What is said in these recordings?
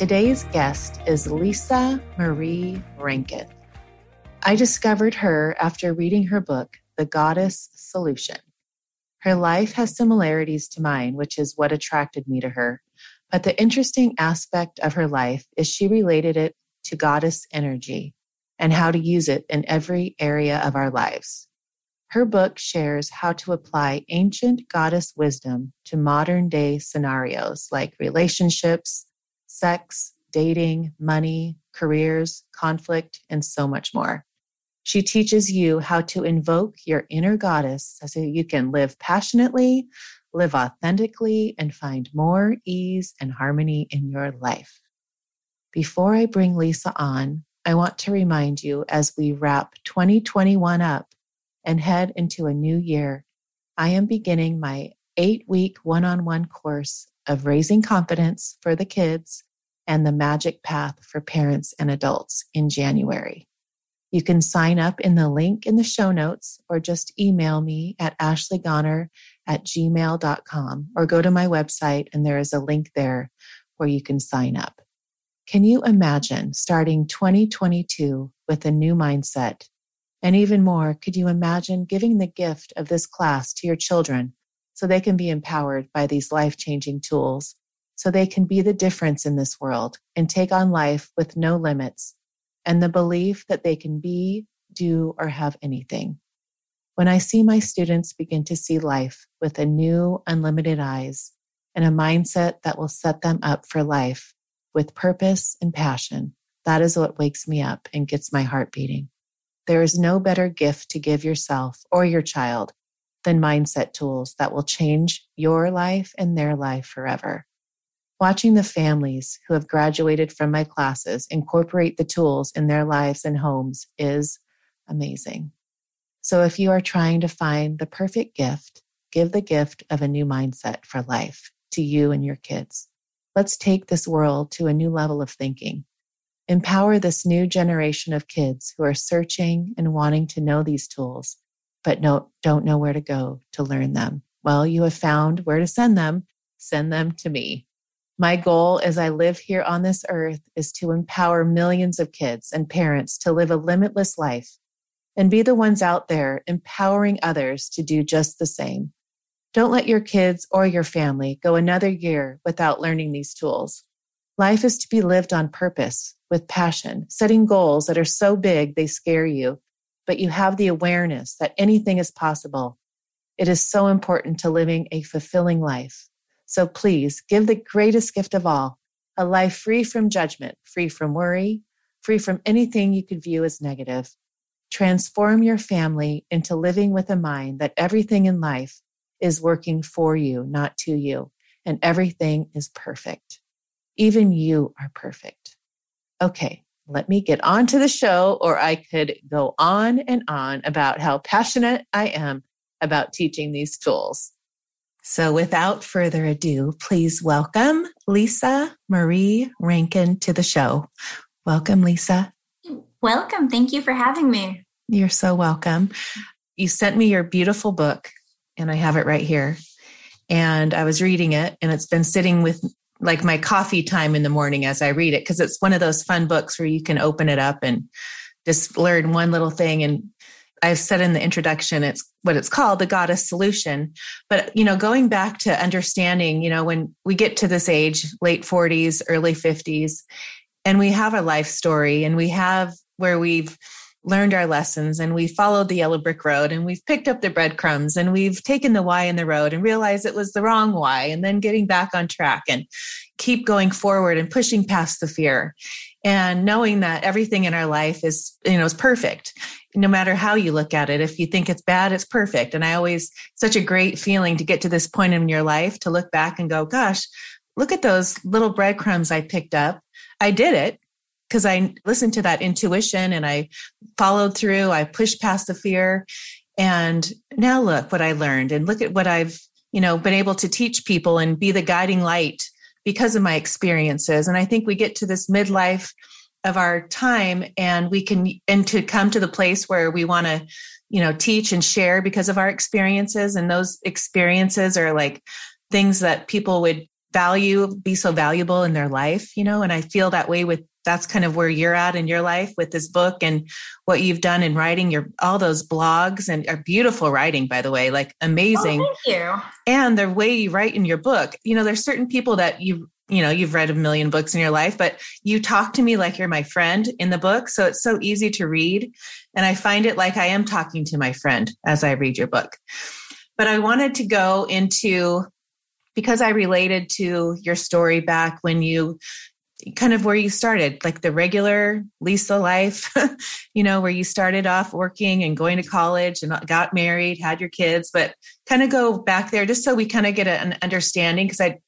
Today's guest is Lisa Marie Rankin. I discovered her after reading her book, The Goddess Solution. Her life has similarities to mine, which is what attracted me to her. But the interesting aspect of her life is she related it to goddess energy and how to use it in every area of our lives. Her book shares how to apply ancient goddess wisdom to modern day scenarios like relationships, sex, dating, money, careers, conflict, and so much more. She teaches you how to invoke your inner goddess so you can live passionately, live authentically, and find more ease and harmony in your life. Before I bring Lisa on, I want to remind you as we wrap 2021 up and head into a new year, I am beginning my eight week one on one course of raising confidence for the kids and the magic path for parents and adults in January. You can sign up in the link in the show notes or just email me at ashleygoner at gmail.com or go to my website and there is a link there where you can sign up. Can you imagine starting 2022 with a new mindset and even more, could you imagine giving the gift of this class to your children so they can be empowered by these life changing tools, so they can be the difference in this world and take on life with no limits and the belief that they can be, do, or have anything? When I see my students begin to see life with a new, unlimited eyes and a mindset that will set them up for life with purpose and passion, that is what wakes me up and gets my heart beating. There is no better gift to give yourself or your child than mindset tools that will change your life and their life forever. Watching the families who have graduated from my classes incorporate the tools in their lives and homes is amazing. So if you are trying to find the perfect gift, give the gift of a new mindset for life to you and your kids. Let's take this world to a new level of thinking Empower this new generation of kids who are searching and wanting to know these tools, but don't know where to go to learn them. Well, you have found where to send them. Send them to me. My goal as I live here on this earth is to empower millions of kids and parents to live a limitless life and be the ones out there empowering others to do just the same. Don't let your kids or your family go another year without learning these tools. Life is to be lived on purpose, with passion, setting goals that are so big they scare you, but you have the awareness that anything is possible. It is so important to living a fulfilling life. So please give the greatest gift of all a life free from judgment, free from worry, free from anything you could view as negative. Transform your family into living with a mind that everything in life is working for you, not to you, and everything is perfect. Even you are perfect. Okay, let me get on to the show, or I could go on and on about how passionate I am about teaching these tools. So, without further ado, please welcome Lisa Marie Rankin to the show. Welcome, Lisa. Welcome. Thank you for having me. You're so welcome. You sent me your beautiful book, and I have it right here. And I was reading it, and it's been sitting with like my coffee time in the morning as I read it because it's one of those fun books where you can open it up and just learn one little thing and I've said in the introduction it's what it's called the goddess solution. But you know going back to understanding you know when we get to this age late 40s early 50s and we have a life story and we have where we've learned our lessons and we followed the yellow brick road and we've picked up the breadcrumbs and we've taken the Y in the road and realized it was the wrong Y and then getting back on track and keep going forward and pushing past the fear and knowing that everything in our life is you know is perfect no matter how you look at it if you think it's bad it's perfect and i always such a great feeling to get to this point in your life to look back and go gosh look at those little breadcrumbs i picked up i did it because I listened to that intuition and I followed through. I pushed past the fear. And now look what I learned and look at what I've, you know, been able to teach people and be the guiding light because of my experiences. And I think we get to this midlife of our time and we can, and to come to the place where we want to, you know, teach and share because of our experiences. And those experiences are like things that people would value, be so valuable in their life, you know, and I feel that way with that's kind of where you're at in your life with this book and what you've done in writing. Your all those blogs and are beautiful writing by the way like amazing. oh, thank you. And the way you write in your book you know there's certain people that you you know you've read a million books in your life but you talk to me like you're my friend in the book. So it's so easy to read. And i find it like i am talking to my friend as i read your book. But i wanted to go into because I related to your story back when you kind of where you started, like the regular Lisa life, you know, where you started off working and going to college and got married, had your kids, but kind of go back there just so we kind of get an understanding. Cause I,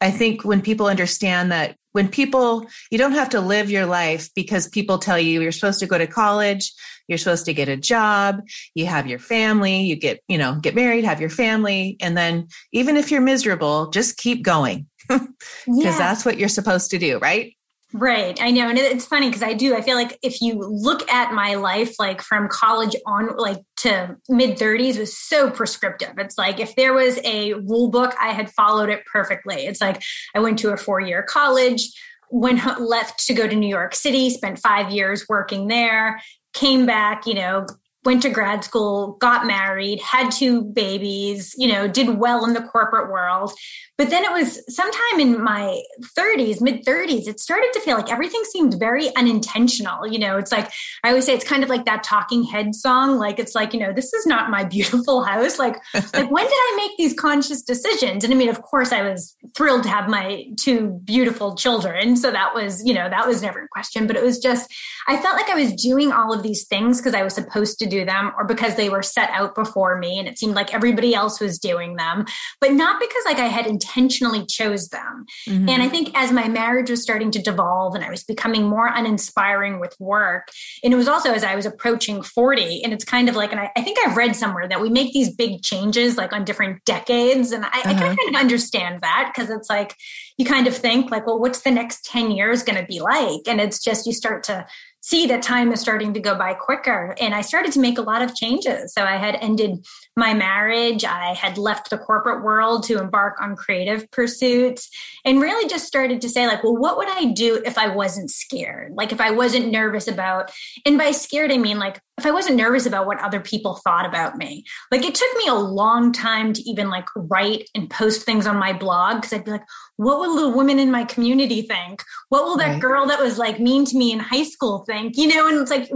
I think when people understand that when people, you don't have to live your life because people tell you you're supposed to go to college, you're supposed to get a job, you have your family, you get, you know, get married, have your family. And then even if you're miserable, just keep going because yeah. that's what you're supposed to do, right? Right. I know. And it's funny because I do. I feel like if you look at my life, like from college on, like to mid 30s, was so prescriptive. It's like if there was a rule book, I had followed it perfectly. It's like I went to a four year college, went left to go to New York City, spent five years working there, came back, you know, went to grad school, got married, had two babies, you know, did well in the corporate world, but then it was sometime in my 30s, mid 30s, it started to feel like everything seemed very unintentional. You know, it's like I always say it's kind of like that talking head song. Like it's like, you know, this is not my beautiful house. Like, like when did I make these conscious decisions? And I mean, of course, I was thrilled to have my two beautiful children. So that was, you know, that was never a question. But it was just, I felt like I was doing all of these things because I was supposed to do them or because they were set out before me. And it seemed like everybody else was doing them, but not because like I had intentionally chose them. Mm-hmm. And I think as my marriage was starting to devolve and I was becoming more uninspiring with work, and it was also as I was approaching 40, and it's kind of like, and I, I think I've read somewhere that we make these big changes like on different decades. And I, uh-huh. I kind of understand that because it's like, you kind of think like, well, what's the next 10 years going to be like? And it's just, you start to see that time is starting to go by quicker. And I started to make a lot of changes. So I had ended my marriage. I had left the corporate world to embark on creative pursuits and really just started to say, like, well, what would I do if I wasn't scared? Like, if I wasn't nervous about, and by scared, I mean, like, if I wasn't nervous about what other people thought about me. Like, it took me a long time to even like write and post things on my blog because I'd be like, what will the women in my community think? What will that right. girl that was like mean to me in high school think? You know, and it's like,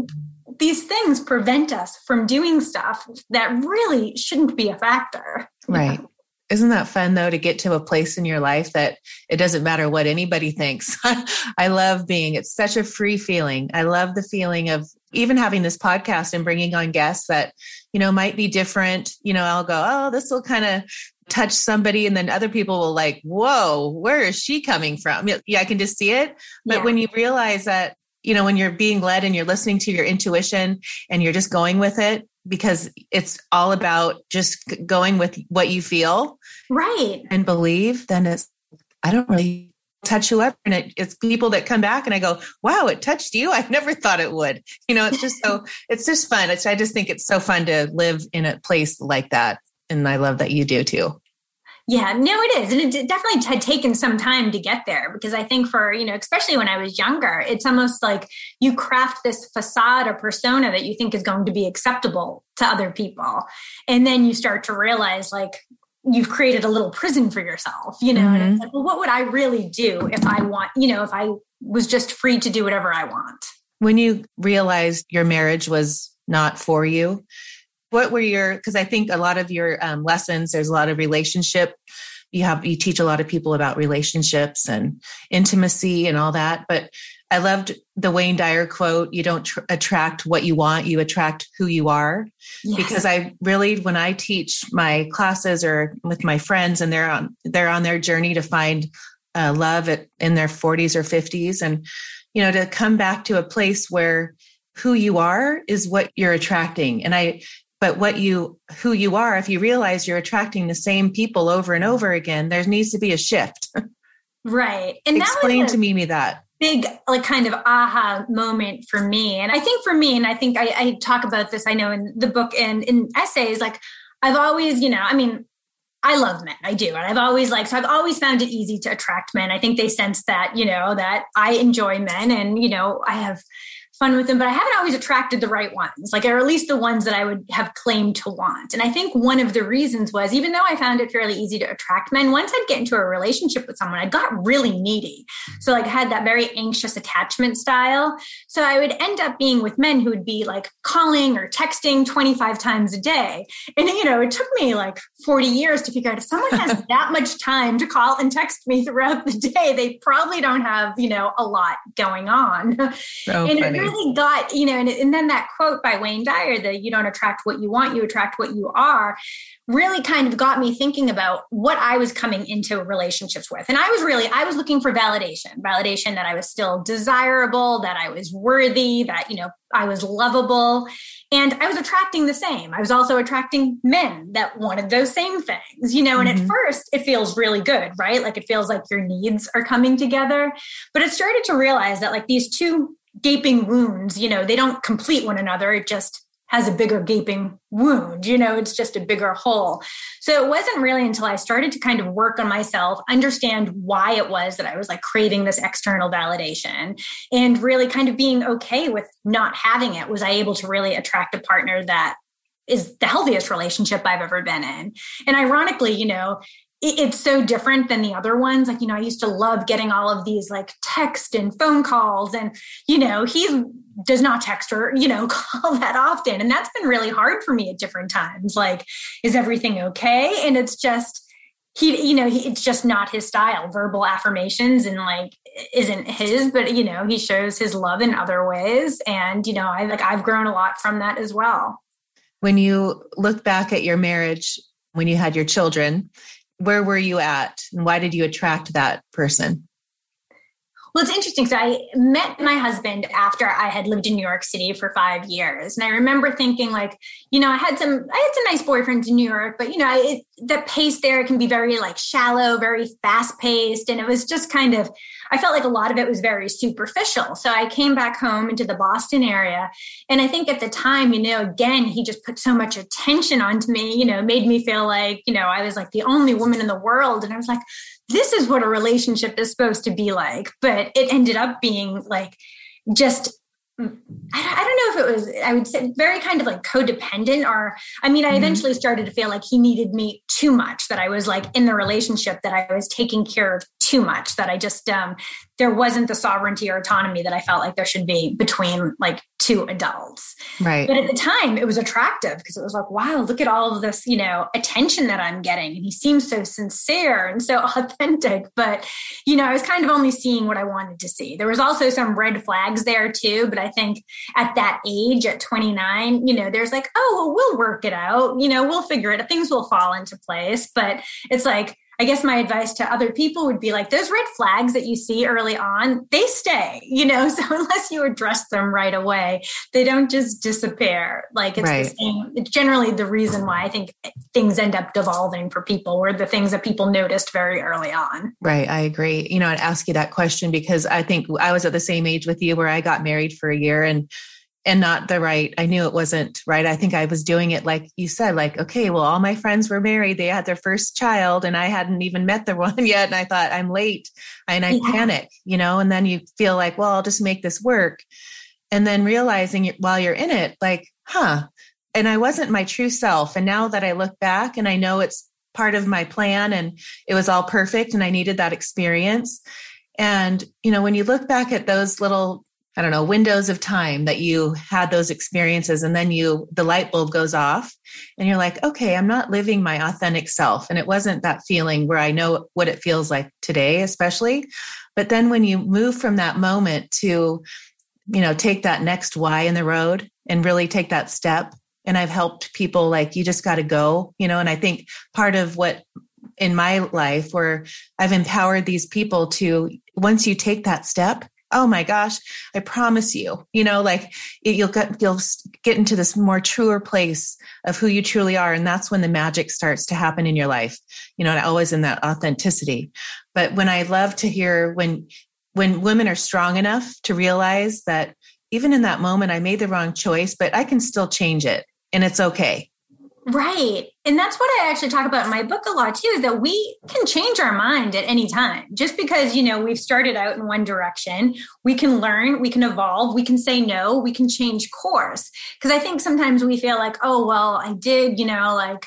these things prevent us from doing stuff that really shouldn't be a factor. Right. Isn't that fun though to get to a place in your life that it doesn't matter what anybody thinks? I love being, it's such a free feeling. I love the feeling of even having this podcast and bringing on guests that, you know, might be different. You know, I'll go, oh, this will kind of touch somebody and then other people will like whoa where is she coming from yeah i can just see it but yeah. when you realize that you know when you're being led and you're listening to your intuition and you're just going with it because it's all about just going with what you feel right and believe then it's i don't really touch whoever and it, it's people that come back and i go wow it touched you i never thought it would you know it's just so it's just fun it's, i just think it's so fun to live in a place like that and i love that you do too yeah, no, it is. And it definitely had taken some time to get there because I think for, you know, especially when I was younger, it's almost like you craft this facade or persona that you think is going to be acceptable to other people. And then you start to realize like you've created a little prison for yourself, you know, mm-hmm. and it's mm-hmm. like, well, what would I really do if I want, you know, if I was just free to do whatever I want? When you realized your marriage was not for you, what were your, because I think a lot of your um, lessons, there's a lot of relationship. You have, you teach a lot of people about relationships and intimacy and all that. But I loved the Wayne Dyer quote you don't tr- attract what you want, you attract who you are. Yes. Because I really, when I teach my classes or with my friends and they're on, they're on their journey to find uh, love at, in their 40s or 50s and you know to come back to a place where who you are is what you're attracting and i but what you who you are if you realize you're attracting the same people over and over again there needs to be a shift right and explain to Mimi that big like kind of aha moment for me and i think for me and i think I, I talk about this i know in the book and in essays like i've always you know i mean I love men. I do. And I've always like, so I've always found it easy to attract men. I think they sense that, you know, that I enjoy men and, you know, I have fun with them, but I haven't always attracted the right ones, like, or at least the ones that I would have claimed to want. And I think one of the reasons was even though I found it fairly easy to attract men, once I'd get into a relationship with someone, I got really needy. So, like, I had that very anxious attachment style. So, I would end up being with men who would be like calling or texting 25 times a day. And, you know, it took me like 40 years to figure out if someone has that much time to call and text me throughout the day, they probably don't have, you know, a lot going on. So and funny. it really really got, you know, and, and then that quote by Wayne Dyer that you don't attract what you want, you attract what you are, really kind of got me thinking about what I was coming into relationships with. And I was really, I was looking for validation, validation that I was still desirable, that I was worthy, that, you know, I was lovable. And I was attracting the same. I was also attracting men that wanted those same things, you know. And mm-hmm. at first, it feels really good, right? Like it feels like your needs are coming together. But it started to realize that, like, these two gaping wounds, you know, they don't complete one another. It just has a bigger gaping wound, you know, it's just a bigger hole. So it wasn't really until I started to kind of work on myself, understand why it was that I was like craving this external validation and really kind of being okay with not having it, was I able to really attract a partner that is the healthiest relationship I've ever been in. And ironically, you know, it's so different than the other ones. Like, you know, I used to love getting all of these like text and phone calls, and, you know, he does not text or, you know, call that often. And that's been really hard for me at different times. Like, is everything okay? And it's just, he, you know, he, it's just not his style. Verbal affirmations and like isn't his, but, you know, he shows his love in other ways. And, you know, I like, I've grown a lot from that as well. When you look back at your marriage, when you had your children, where were you at and why did you attract that person? Well, it's interesting. So I met my husband after I had lived in New York City for five years, and I remember thinking, like, you know, I had some, I had some nice boyfriends in New York, but you know, it, the pace there can be very like shallow, very fast paced, and it was just kind of, I felt like a lot of it was very superficial. So I came back home into the Boston area, and I think at the time, you know, again, he just put so much attention onto me, you know, made me feel like, you know, I was like the only woman in the world, and I was like this is what a relationship is supposed to be like. But it ended up being like just I don't know if it was, I would say very kind of like codependent, or I mean, I mm-hmm. eventually started to feel like he needed me too much, that I was like in the relationship, that I was taking care of too much, that I just, um, there wasn't the sovereignty or autonomy that I felt like there should be between like two adults. Right. But at the time, it was attractive because it was like, wow, look at all of this, you know, attention that I'm getting. And he seems so sincere and so authentic. But, you know, I was kind of only seeing what I wanted to see. There was also some red flags there too. But I think at that age, at 29, you know, there's like, oh, well, we'll work it out. You know, we'll figure it. Things will fall into place. But it's like, I guess my advice to other people would be like those red flags that you see early on, they stay, you know, so unless you address them right away, they don't just disappear. Like it's right. the same, it's generally the reason why I think things end up devolving for people were the things that people noticed very early on. Right. I agree. You know, I'd ask you that question because I think I was at the same age with you where I got married for a year and and not the right i knew it wasn't right. I think i was doing it like you said like okay well all my friends were married. They had their first child and i hadn't even met the one yet. And i thought i'm late. And i yeah. panic you know and then you feel like well i'll just make this work. And then realizing while you're in it like huh. And i wasn't my true self. And now that i look back and i know it's part of my plan and it was all perfect and i needed that experience. And you know when you look back at those little I don't know, windows of time that you had those experiences and then you, the light bulb goes off and you're like, okay, I'm not living my authentic self. And it wasn't that feeling where I know what it feels like today, especially. But then when you move from that moment to, you know, take that next why in the road and really take that step. And I've helped people like, you just got to go, you know, and I think part of what in my life where I've empowered these people to, once you take that step, oh my gosh, I promise you, you know, like you'll get, you'll get into this more truer place of who you truly are. And that's when the magic starts to happen in your life, you know, and always in that authenticity. But when I love to hear when, when women are strong enough to realize that even in that moment, I made the wrong choice, but I can still change it and it's okay. Right. And that's what I actually talk about in my book a lot too, is that we can change our mind at any time. Just because, you know, we've started out in one direction, we can learn, we can evolve, we can say no, we can change course. Because I think sometimes we feel like, oh, well, I did, you know, like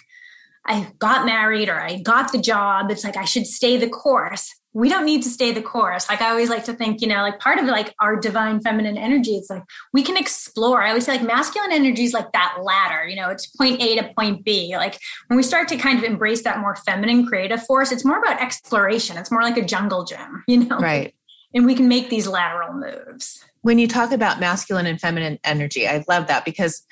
I got married or I got the job. It's like I should stay the course we don't need to stay the course. Like I always like to think, you know, like part of like our divine feminine energy, it's like we can explore. I always say like masculine energy is like that ladder, you know, it's point A to point B. Like when we start to kind of embrace that more feminine creative force, it's more about exploration. It's more like a jungle gym, you know? Right. And we can make these lateral moves. When you talk about masculine and feminine energy, I love that because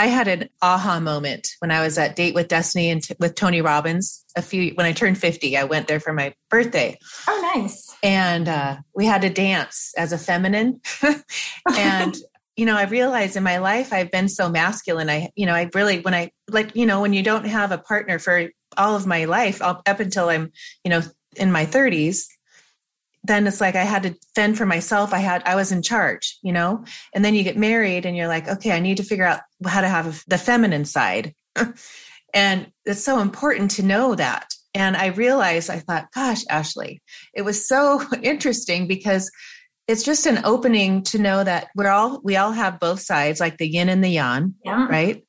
I had an aha moment when I was at Date with Destiny and t- with Tony Robbins. A few when I turned fifty, I went there for my birthday. Oh, nice! And uh, we had to dance as a feminine, and you know, I realized in my life I've been so masculine. I, you know, I really when I like, you know, when you don't have a partner for all of my life up until I'm, you know, in my thirties, then it's like I had to fend for myself. I had, I was in charge, you know? And then you get married and you're like, okay, I need to figure out how to have the feminine side. and it's so important to know that. And I realized, I thought, gosh, Ashley, it was so interesting because it's just an opening to know that we're all, we all have both sides, like the yin and the yang, yeah. right?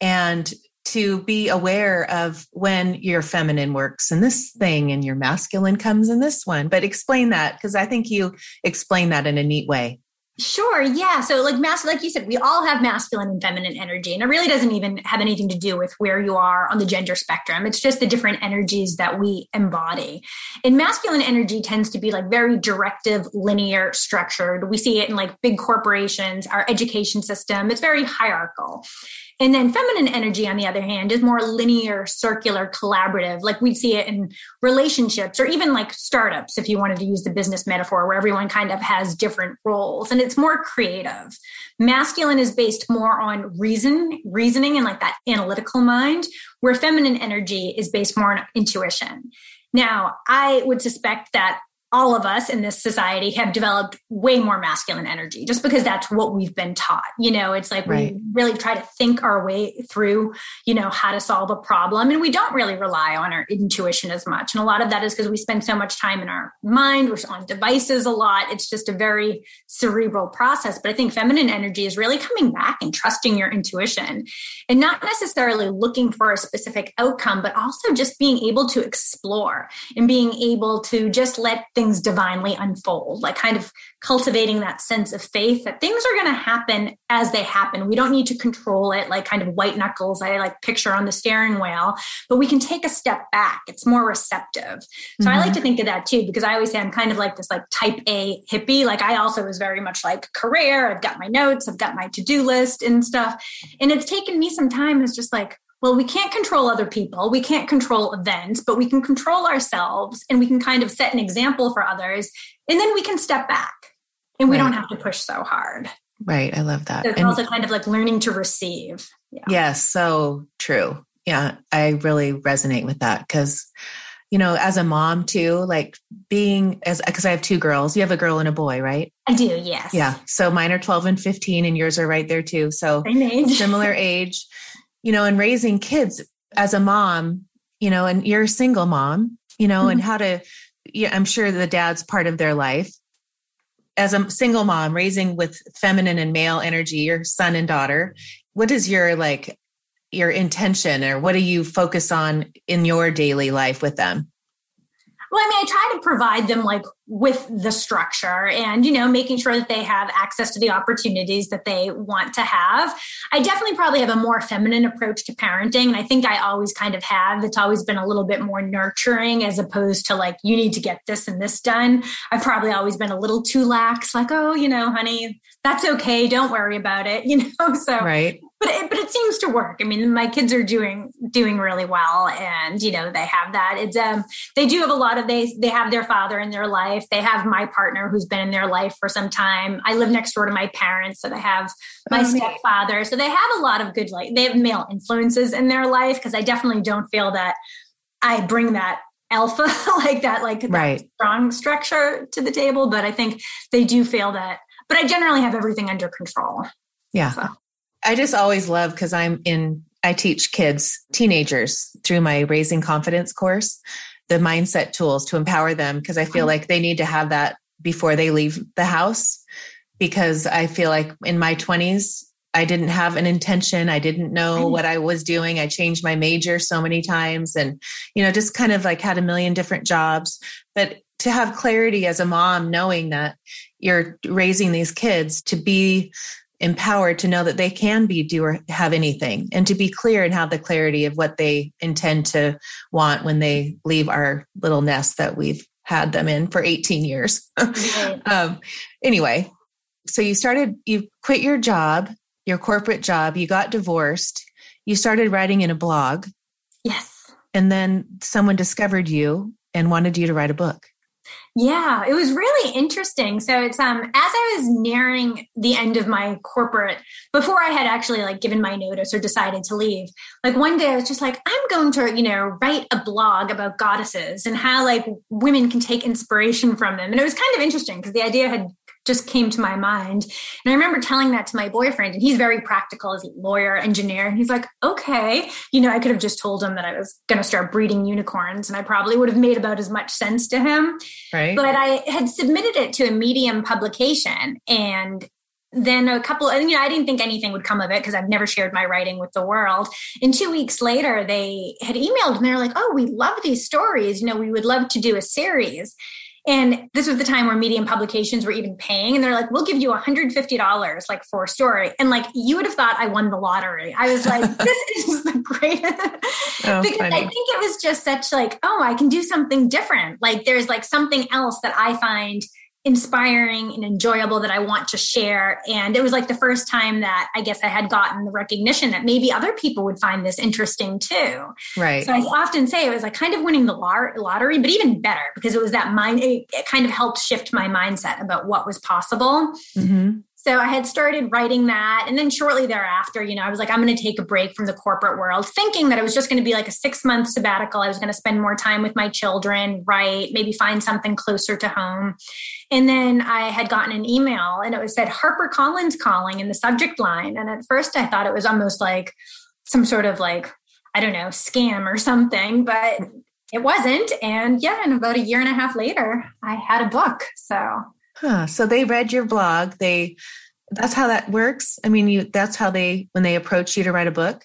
And to be aware of when your feminine works in this thing and your masculine comes in this one. But explain that because I think you explain that in a neat way. Sure. Yeah. So, like, mass, like you said, we all have masculine and feminine energy, and it really doesn't even have anything to do with where you are on the gender spectrum. It's just the different energies that we embody. And masculine energy tends to be like very directive, linear, structured. We see it in like big corporations, our education system. It's very hierarchical. And then feminine energy, on the other hand, is more linear, circular, collaborative. Like we'd see it in relationships or even like startups, if you wanted to use the business metaphor, where everyone kind of has different roles and it's more creative. Masculine is based more on reason, reasoning and like that analytical mind, where feminine energy is based more on intuition. Now, I would suspect that all of us in this society have developed way more masculine energy just because that's what we've been taught. You know, it's like right. we really try to think our way through, you know, how to solve a problem. And we don't really rely on our intuition as much. And a lot of that is because we spend so much time in our mind, we're on devices a lot. It's just a very cerebral process. But I think feminine energy is really coming back and trusting your intuition and not necessarily looking for a specific outcome, but also just being able to explore and being able to just let things divinely unfold, like kind of cultivating that sense of faith that things are going to happen as they happen. We don't need to control it like kind of white knuckles, I like picture on the steering wheel, but we can take a step back. It's more receptive. So mm-hmm. I like mm-hmm. to think of that too, because I always say I'm kind of like this like type A hippie. Like I also was very much like career. I've got my notes, I've got my to-do list and stuff. And it's taken me some time. It's just like, well, we can't control other people, we can't control events, but we can control ourselves and we can kind of set an example for others. And then we can step back and we right. don't have to push so hard. Right. I love that. So it's and also kind of like learning to receive. Yeah. Yes. So true. Yeah. I really resonate with that because, you know, as a mom too, like being as, because I have two girls, you have a girl and a boy, right? I do. Yes. Yeah. So mine are 12 and 15 and yours are right there too. So Same age. similar age you know, and raising kids as a mom, you know, and you're a single mom, you know, mm-hmm. and how to, yeah, I'm sure the dad's part of their life. As a single mom raising with feminine and male energy, your son and daughter, what is your like your intention or what do you focus on in your daily life with them? Well, I mean, I try to provide them like with the structure and, you know, making sure that they have access to the opportunities that they want to have. I definitely probably have a more feminine approach to parenting. And I think I always kind of have. It's always been a little bit more nurturing as opposed to like, you need to get this and this done. I've probably always been a little too lax, like, oh, you know, honey, that's okay. Don't worry about it, you know? So, right but it, but it seems to work. I mean, my kids are doing doing really well, and you know they have that. It's um they do have a lot of they they have their father in their life. They have my partner who's been in their life for some time. I live next door to my parents, so they have my oh, stepfather. So they have a lot of good like they have male influences in their life because I definitely don't feel that I bring that alpha like that like right. that strong structure to the table. But I think they do feel that. But I generally have everything under control. Yeah. So. I just always love because I'm in, I teach kids, teenagers through my Raising Confidence course, the mindset tools to empower them because I feel mm-hmm. like they need to have that before they leave the house. Because I feel like in my 20s, I didn't have an intention. I didn't know what I was doing. I changed my major so many times and, you know, just kind of like had a million different jobs. But to have clarity as a mom, knowing that you're raising these kids to be empowered to know that they can be do or have anything and to be clear and have the clarity of what they intend to want when they leave our little nest that we've had them in for 18 years. um, anyway, so you started, you quit your job, your corporate job, you got divorced, you started writing in a blog. Yes. And then someone discovered you and wanted you to write a book. Yeah, it was really interesting. So it's um as I was nearing the end of my corporate before I had actually like given my notice or decided to leave. Like one day I was just like I'm going to, you know, write a blog about goddesses and how like women can take inspiration from them. And it was kind of interesting because the idea had just came to my mind. And I remember telling that to my boyfriend, and he's very practical as a lawyer, engineer. And he's like, okay. You know, I could have just told him that I was going to start breeding unicorns, and I probably would have made about as much sense to him. Right. But I had submitted it to a medium publication, and then a couple and you know i didn't think anything would come of it because i've never shared my writing with the world and two weeks later they had emailed and they're like oh we love these stories you know we would love to do a series and this was the time where medium publications were even paying. And they're like, we'll give you $150 like for a story. And like, you would have thought I won the lottery. I was like, this is the greatest. Oh, because funny. I think it was just such like, oh, I can do something different. Like there's like something else that I find inspiring and enjoyable that I want to share. And it was like the first time that I guess I had gotten the recognition that maybe other people would find this interesting too. Right. So I often say it was like kind of winning the lottery, but even better because it was that mind, it, it kind of helped shift my mindset about what was possible. Mm-hmm. So I had started writing that. And then shortly thereafter, you know, I was like, I'm going to take a break from the corporate world, thinking that it was just going to be like a six month sabbatical. I was going to spend more time with my children, write, maybe find something closer to home. And then I had gotten an email and it was said Harper Collins calling in the subject line. And at first I thought it was almost like some sort of like, I don't know, scam or something, but it wasn't. And yeah, and about a year and a half later, I had a book. So Huh. So they read your blog. They that's how that works. I mean, you that's how they when they approach you to write a book.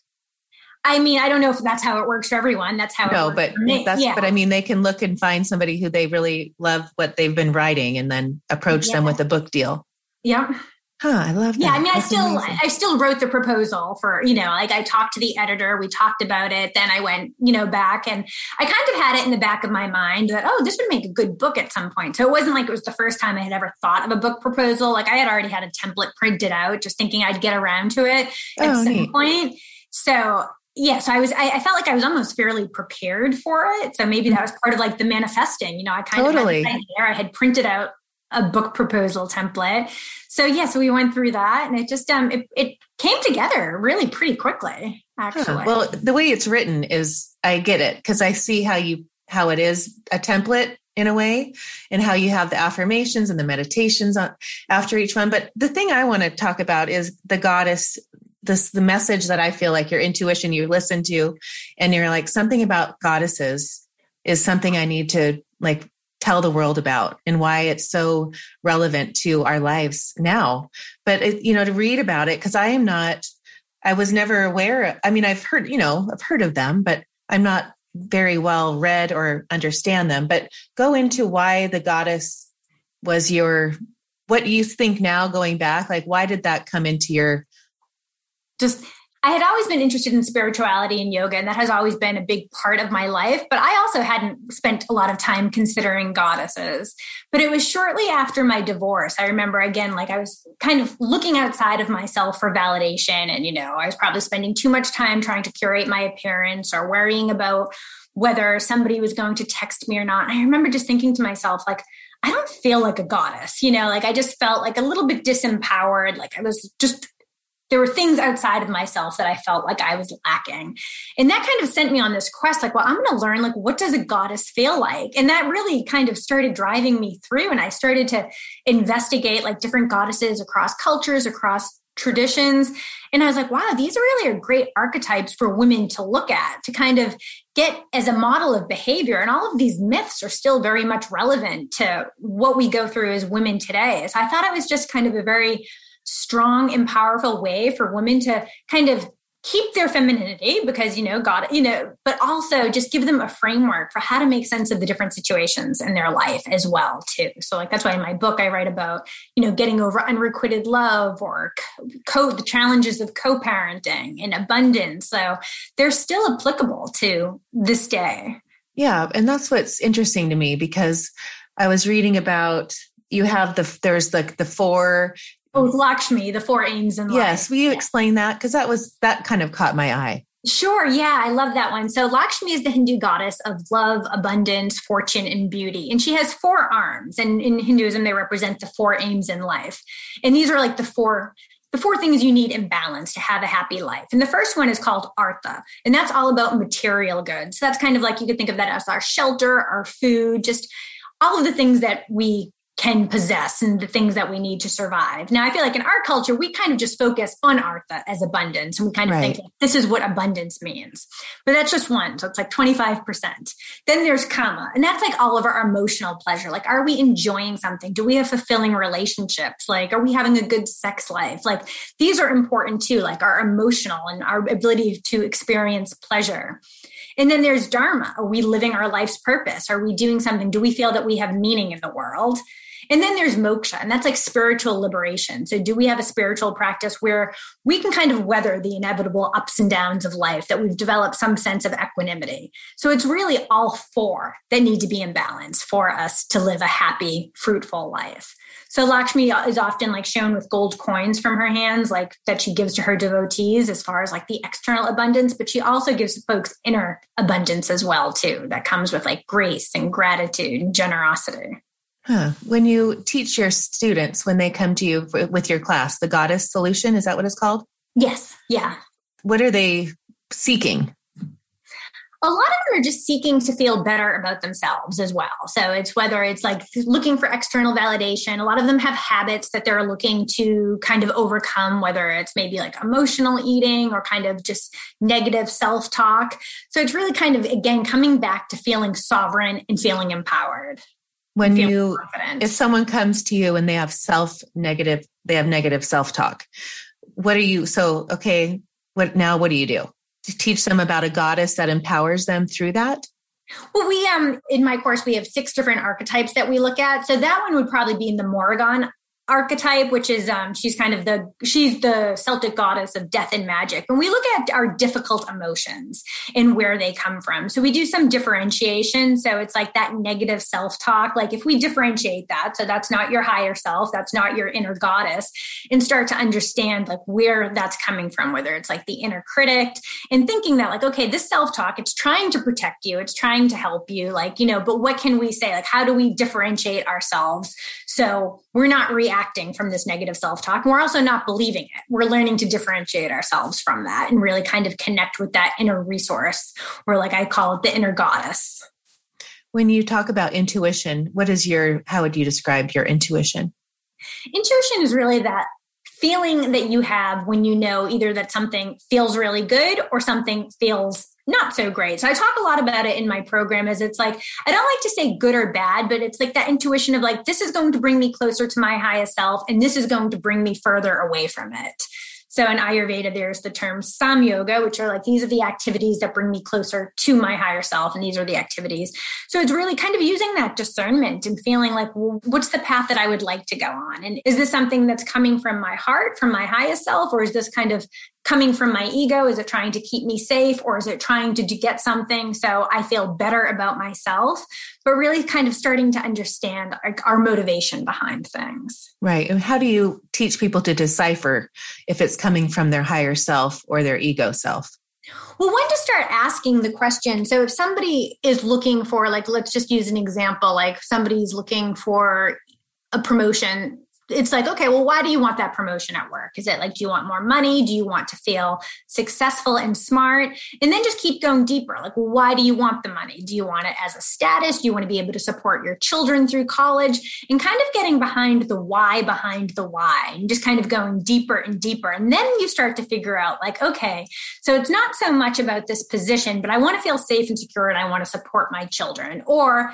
I mean, I don't know if that's how it works for everyone. That's how no, but that's yeah. but I mean, they can look and find somebody who they really love what they've been writing, and then approach yeah. them with a book deal. Yeah. Huh, I love that. Yeah, I mean, That's I still amazing. I still wrote the proposal for, you know, like I talked to the editor, we talked about it, then I went, you know, back and I kind of had it in the back of my mind that oh, this would make a good book at some point. So it wasn't like it was the first time I had ever thought of a book proposal. Like I had already had a template printed out, just thinking I'd get around to it at oh, some neat. point. So yeah, so I was, I, I, felt like I was almost fairly prepared for it. So maybe that mm-hmm. was part of like the manifesting, you know, I kind totally. of had there. I had printed out a book proposal template so yeah, so we went through that, and it just um it, it came together really pretty quickly. Actually, huh. well, the way it's written is I get it because I see how you how it is a template in a way and how you have the affirmations and the meditations on, after each one but the thing i want to talk about is the goddess this the message that i feel like your intuition you listen to and you're like something about goddesses is something i need to like tell the world about and why it's so relevant to our lives now. But, it, you know, to read about it, because I am not, I was never aware. I mean, I've heard, you know, I've heard of them, but I'm not very well read or understand them, but go into why the goddess was your what you think now going back like why did that come into your just I had always been interested in spirituality and yoga, and that has always been a big part of my life. But I also hadn't spent a lot of time considering goddesses. But it was shortly after my divorce. I remember again, like I was kind of looking outside of myself for validation. And, you know, I was probably spending too much time trying to curate my appearance or worrying about whether somebody was going to text me or not. I remember just thinking to myself, like, I don't feel like a goddess, you know, like I just felt like a little bit disempowered. Like I was just there were things outside of myself that I felt like I was lacking. And that kind of sent me on this quest like, well, I'm going to learn like what does a goddess feel like? And that really kind of started driving me through and I started to investigate like different goddesses across cultures, across traditions. And I was like, wow, these really are great archetypes for women to look at, to kind of get as a model of behavior. And all of these myths are still very much relevant to what we go through as women today. So I thought it was just kind of a very strong and powerful way for women to kind of keep their femininity because you know god you know but also just give them a framework for how to make sense of the different situations in their life as well too. So like that's why in my book i write about you know getting over unrequited love or co the challenges of co-parenting and abundance. So they're still applicable to this day. Yeah and that's what's interesting to me because i was reading about you have the there's like the four Oh, Lakshmi, the four aims in life. Yes, will you yeah. explain that? Because that was that kind of caught my eye. Sure. Yeah, I love that one. So Lakshmi is the Hindu goddess of love, abundance, fortune, and beauty. And she has four arms. And in Hinduism, they represent the four aims in life. And these are like the four the four things you need in balance to have a happy life. And the first one is called Artha, and that's all about material goods. So that's kind of like you could think of that as our shelter, our food, just all of the things that we can possess and the things that we need to survive. Now, I feel like in our culture, we kind of just focus on Artha as abundance and we kind of right. think this is what abundance means. But that's just one. So it's like 25%. Then there's Kama, and that's like all of our emotional pleasure. Like, are we enjoying something? Do we have fulfilling relationships? Like, are we having a good sex life? Like, these are important too, like our emotional and our ability to experience pleasure. And then there's Dharma. Are we living our life's purpose? Are we doing something? Do we feel that we have meaning in the world? And then there's moksha, and that's like spiritual liberation. So, do we have a spiritual practice where we can kind of weather the inevitable ups and downs of life, that we've developed some sense of equanimity? So, it's really all four that need to be in balance for us to live a happy, fruitful life. So Lakshmi is often like shown with gold coins from her hands, like that she gives to her devotees as far as like the external abundance, but she also gives folks inner abundance as well too. That comes with like grace and gratitude and generosity. Huh. When you teach your students, when they come to you with your class, the goddess solution, is that what it's called? Yes. Yeah. What are they seeking? a lot of them are just seeking to feel better about themselves as well. So it's whether it's like looking for external validation. A lot of them have habits that they're looking to kind of overcome, whether it's maybe like emotional eating or kind of just negative self talk. So it's really kind of, again, coming back to feeling sovereign and feeling empowered when you confident. if someone comes to you and they have self negative they have negative self talk what are you so okay what now what do you do to teach them about a goddess that empowers them through that well, we um in my course we have six different archetypes that we look at. So that one would probably be in the Morrigan archetype which is um she's kind of the she's the celtic goddess of death and magic. And we look at our difficult emotions and where they come from. So we do some differentiation. So it's like that negative self-talk. Like if we differentiate that so that's not your higher self that's not your inner goddess and start to understand like where that's coming from whether it's like the inner critic and thinking that like okay this self-talk it's trying to protect you it's trying to help you like you know but what can we say? Like how do we differentiate ourselves so we're not reacting from this negative self talk. We're also not believing it. We're learning to differentiate ourselves from that and really kind of connect with that inner resource, or like I call it the inner goddess. When you talk about intuition, what is your, how would you describe your intuition? Intuition is really that feeling that you have when you know either that something feels really good or something feels not so great. So I talk a lot about it in my program as it's like, I don't like to say good or bad, but it's like that intuition of like, this is going to bring me closer to my highest self and this is going to bring me further away from it. So in Ayurveda, there's the term Samyoga, which are like these are the activities that bring me closer to my higher self, and these are the activities. So it's really kind of using that discernment and feeling like, well, what's the path that I would like to go on? And is this something that's coming from my heart, from my highest self, or is this kind of coming from my ego? Is it trying to keep me safe or is it trying to get something so I feel better about myself? But really kind of starting to understand our, motivation behind things. Right. And how do you teach people to decipher if it's coming from their higher self or their ego self? Well, when to start asking the question. So, if somebody is looking for, like, let's just use an example, like somebody's looking for a promotion it's like, okay, well, why do you want that promotion at work? Is it like, do you want more money? Do you want to feel successful and smart? And then just keep going deeper. Like, why do you want the money? Do you want it as a status? Do you want to be able to support your children through college? And kind of getting behind the why behind the why and just kind of going deeper and deeper. And then you start to figure out, like, okay, so it's not so much about this position, but I want to feel safe and secure and I want to support my children. Or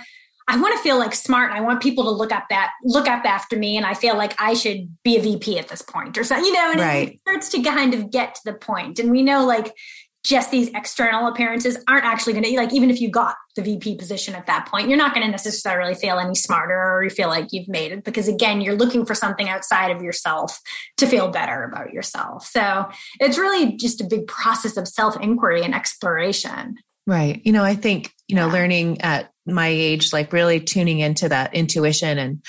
I want to feel like smart. I want people to look up that look up after me, and I feel like I should be a VP at this point or something. You know, and right. it starts to kind of get to the point. And we know like just these external appearances aren't actually going to like even if you got the VP position at that point, you're not going to necessarily feel any smarter or you feel like you've made it because again, you're looking for something outside of yourself to feel better about yourself. So it's really just a big process of self inquiry and exploration. Right. You know, I think, you know, yeah. learning at my age, like really tuning into that intuition and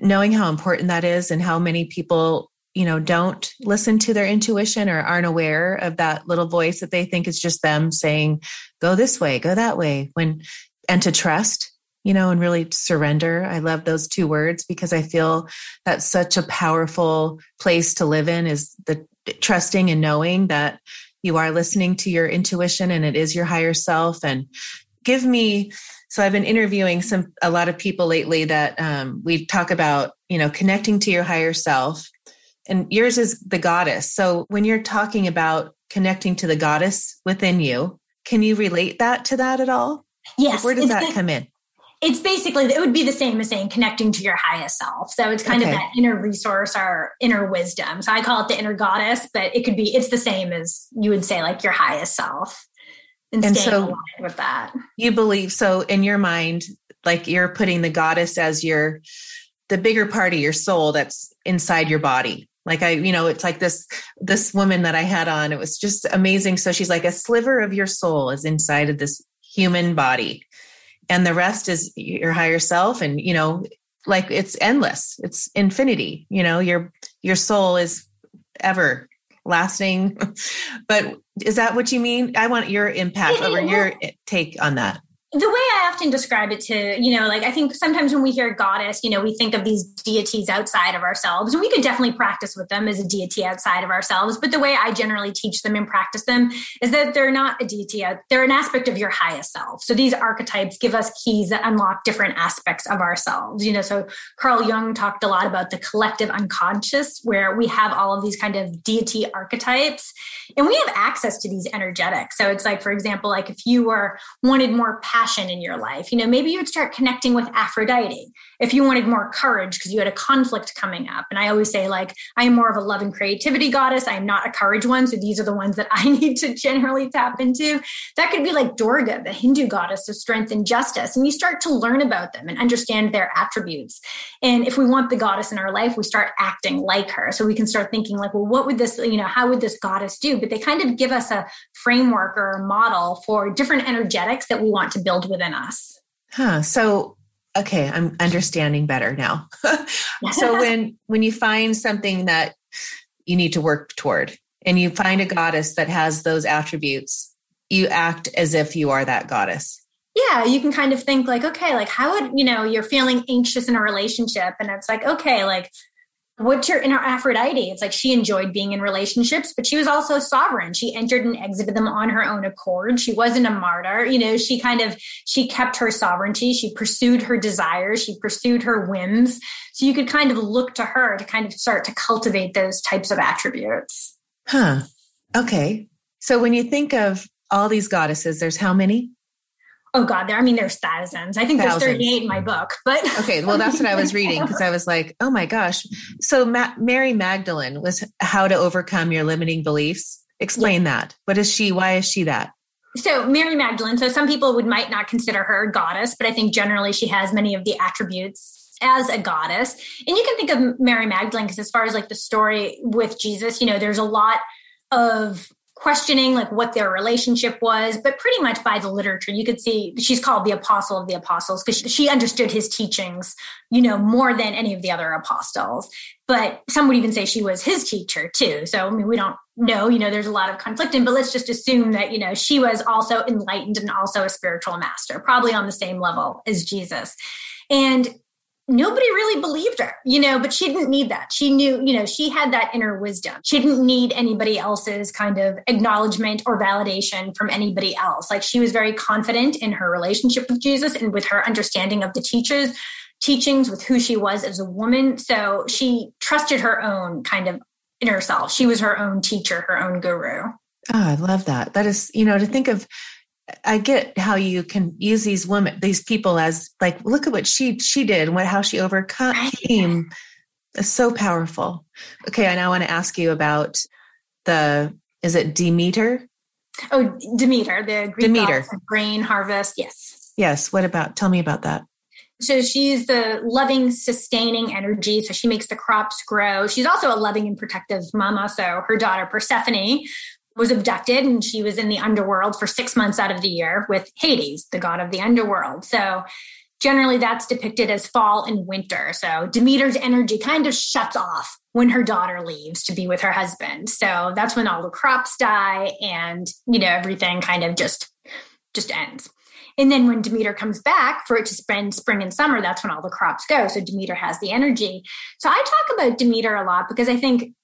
knowing how important that is and how many people, you know, don't listen to their intuition or aren't aware of that little voice that they think is just them saying, go this way, go that way. When, and to trust, you know, and really surrender. I love those two words because I feel that's such a powerful place to live in is the trusting and knowing that you are listening to your intuition and it is your higher self and give me so i've been interviewing some a lot of people lately that um, we talk about you know connecting to your higher self. And yours is the goddess. So when you're talking about connecting to the goddess within you can you relate that to that at all? Yes where does that come in? It's basically it would be the same as saying connecting to your highest self. So it's kind okay. of that inner resource or inner wisdom. So i call it the inner goddess but it could be it's the same as you would say like your highest self and, and so with that. you believe so in your mind like you're putting the goddess as your the bigger part of your soul that's inside your body. Like i you know it's like this this woman that i had on it was just amazing. So she's like a sliver of your soul is inside of this human body. And the rest is your higher self and you know like it's endless. It's infinity you know your your soul is ever lasting. But is that what you mean? I want your impact over your take on that the way I often describe it to, you know, like I think sometimes when we hear goddess, you know, we think of these deities outside of ourselves, and we could definitely practice with them as a deity outside of ourselves. But the way I generally teach them and practice them is that they're not a deity, they're an aspect of your highest self. So these archetypes give us keys that unlock different aspects of ourselves. You know, so Carl Jung talked a lot about the collective unconscious, where we have all of these kind of deity archetypes, and we have access to these energetics. So it's like, for example, like if you were wanted more power passion in your life. You know, maybe you would start connecting with Aphrodite if you wanted more courage because you had a conflict coming up. And I always say, like, I am more of a love and creativity goddess. I am not a courage one. So these are the ones that I need to generally tap into. That could be like Durga, the Hindu goddess of strength and justice. And you start to learn about them and understand their attributes. And if we want the goddess in our life, we start acting like her. So we can start thinking, like, well, what would this, you know, how would this goddess do? But they kind of give us a framework or a model for different energetics that we want to build within us. Huh. So okay, I'm understanding better now. so when when you find something that you need to work toward and you find a goddess that has those attributes, you act as if you are that goddess. Yeah, you can kind of think like, okay, like how would, you know, you're feeling anxious in a relationship and it's like, okay, like what's your inner Aphrodite? It's like she enjoyed being in relationships, but she was also sovereign. She entered and exited them on her own accord. She wasn't a martyr. You know, she kind of she kept her sovereignty. She pursued her desires. She pursued her whims. So you could kind of look to her to kind of start to cultivate those types of attributes. Huh. Okay. So when you think of all these goddesses, there's how many? Oh God, there. I mean, there's thousands. I think thousands. there's 38 in my book, but okay. Well, that's what I was reading because I was like, oh my gosh. So Ma- Mary Magdalene was how to overcome your limiting beliefs. Explain yeah. that. What is she? Why is she that? So Mary Magdalene. So some people would might not consider her a goddess, but I think generally she has many of the attributes as a goddess. And you can think of Mary Magdalene because as far as like the story with Jesus, you know, there's a lot of questioning like what their relationship was but pretty much by the literature you could see she's called the apostle of the apostles because she understood his teachings you know more than any of the other apostles. But some would even say she was his teacher too. So i mean we don't know you know there's a lot of conflict in but let's just assume that you know she was also enlightened and also a spiritual master probably on the same level as jesus. And nobody really believed her, you know, but she didn't need that. She knew, you know, she had that inner wisdom. She didn't need anybody else's kind of acknowledgement or validation from anybody else. Like she was very confident in her relationship with Jesus and with her understanding of the teachers teachings with who she was as a woman. So she trusted her own kind of inner self. She was her own teacher, her own guru. Oh, I love that. That is, you know, to think of I get how you can use these women, these people as like, look at what she she did, what how she overcame. Right. It's so powerful. Okay, I now want to ask you about the is it Demeter? Oh, Demeter, the Greek Demeter grain harvest. Yes. Yes. What about? Tell me about that. So she's the loving, sustaining energy. So she makes the crops grow. She's also a loving and protective mama. So her daughter Persephone was abducted and she was in the underworld for six months out of the year with Hades, the god of the underworld. So generally that's depicted as fall and winter. So Demeter's energy kind of shuts off when her daughter leaves to be with her husband. So that's when all the crops die and, you know, everything kind of just just ends. And then when Demeter comes back for it to spend spring and summer, that's when all the crops go. So Demeter has the energy. So I talk about Demeter a lot because I think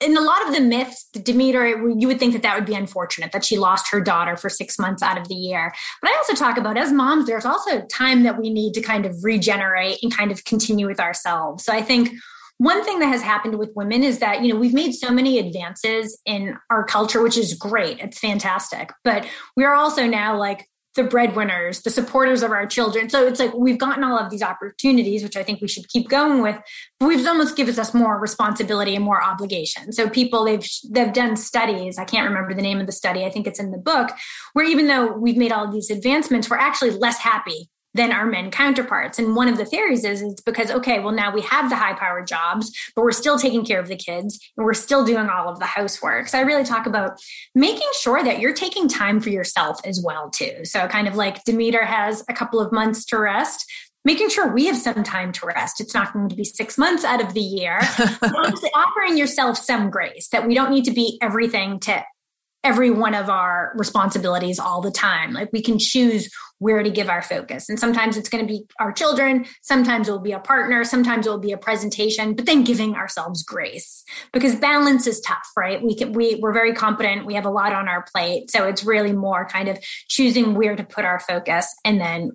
in a lot of the myths, Demeter, you would think that that would be unfortunate that she lost her daughter for six months out of the year. But I also talk about as moms, there's also time that we need to kind of regenerate and kind of continue with ourselves. So I think one thing that has happened with women is that you know we've made so many advances in our culture which is great it's fantastic but we are also now like the breadwinners, the supporters of our children. So it's like we've gotten all of these opportunities, which I think we should keep going with. But we've almost given us more responsibility and more obligation. So people they've they've done studies. I can't remember the name of the study. I think it's in the book where even though we've made all these advancements, we're actually less happy than our men counterparts. And one of the theories is it's because, okay, well, now we have the high powered jobs, but we're still taking care of the kids and we're still doing all of the housework. So I really talk about making sure that you're taking time for yourself as well, too. So kind of like Demeter has a couple of months to rest. Making sure we have some time to rest. It's not going to be six months out of the year. offering yourself some grace that we don't need to be everything to every one of our responsibilities all the time. Like we can choose where to give our focus. And sometimes it's going to be our children, sometimes it will be a partner, sometimes it will be a presentation, but then giving ourselves grace because balance is tough, right? We can, we, we're very competent. We have a lot on our plate. So it's really more kind of choosing where to put our focus and then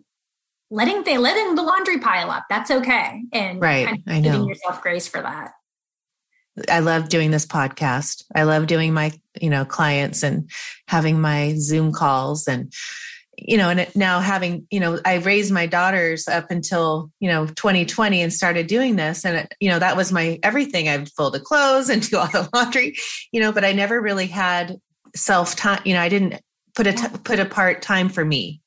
letting they letting the laundry pile up. That's okay. And right. Kind of I know. giving yourself grace for that. I love doing this podcast. I love doing my, you know, clients and having my Zoom calls and, you know, and now having, you know, I raised my daughters up until, you know, 2020 and started doing this. And, it, you know, that was my everything. I'd fold the clothes and do all the laundry, you know, but I never really had self time. You know, I didn't put a, t- put apart time for me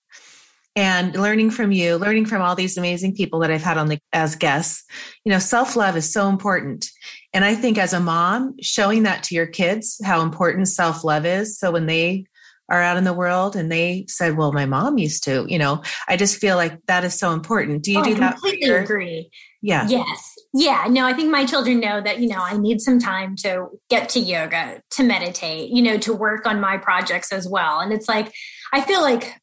and learning from you, learning from all these amazing people that I've had on the, as guests, you know, self love is so important. And I think as a mom, showing that to your kids, how important self love is. So when they are out in the world and they said, well, my mom used to, you know, I just feel like that is so important. Do you oh, do I that? Completely your- agree. Yeah. Yes. Yeah. No, I think my children know that, you know, I need some time to get to yoga, to meditate, you know, to work on my projects as well. And it's like, I feel like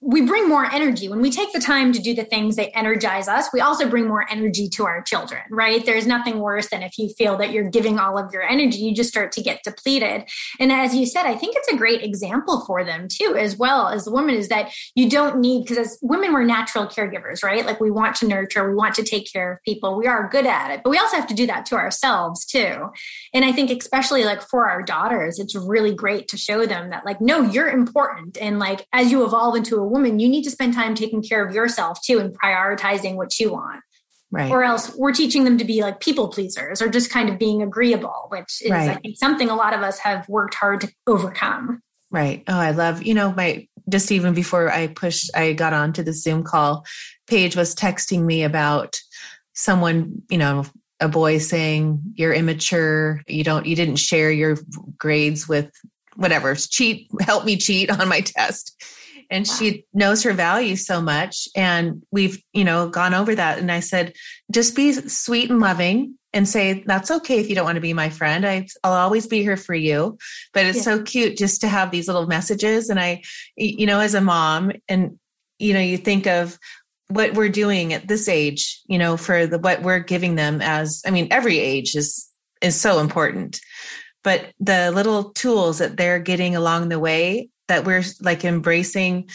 we bring more energy. When we take the time to do the things that energize us we also bring more energy to our children right? There's nothing worse than if you feel that you're giving all of your energy you just start to get depleted. And as you said i think it's a great example for them too as well as the woman is that you don't need because as women we're natural caregivers right? Like we want to nurture we want to take care of people we are good at it but we also have to do that to ourselves too. And i think especially like for our daughters it's really great to show them that like no you're important. And like as you evolve into a woman, you need to spend time taking care of yourself too and prioritizing what you want. Right. Or else we're teaching them to be like people pleasers or just kind of being agreeable, which is, right. I think, something a lot of us have worked hard to overcome. Right. Oh, I love, you know, my just even before I pushed, I got onto the Zoom call, Paige was texting me about someone, you know, a boy saying you're immature, you don't, you didn't share your grades with whatever, cheat, help me cheat on my test. And wow. she knows her value so much. And we've, you know, gone over that. And I said, just be sweet and loving and say, that's okay if you don't want to be my friend. I, will always be here for you. But it's yeah. so cute just to have these little messages. And I, you know, as a mom, and, you know, you think of, what we're doing at this age you know for the what we're giving them as i mean every age is is so important but the little tools that they're getting along the way that we're like embracing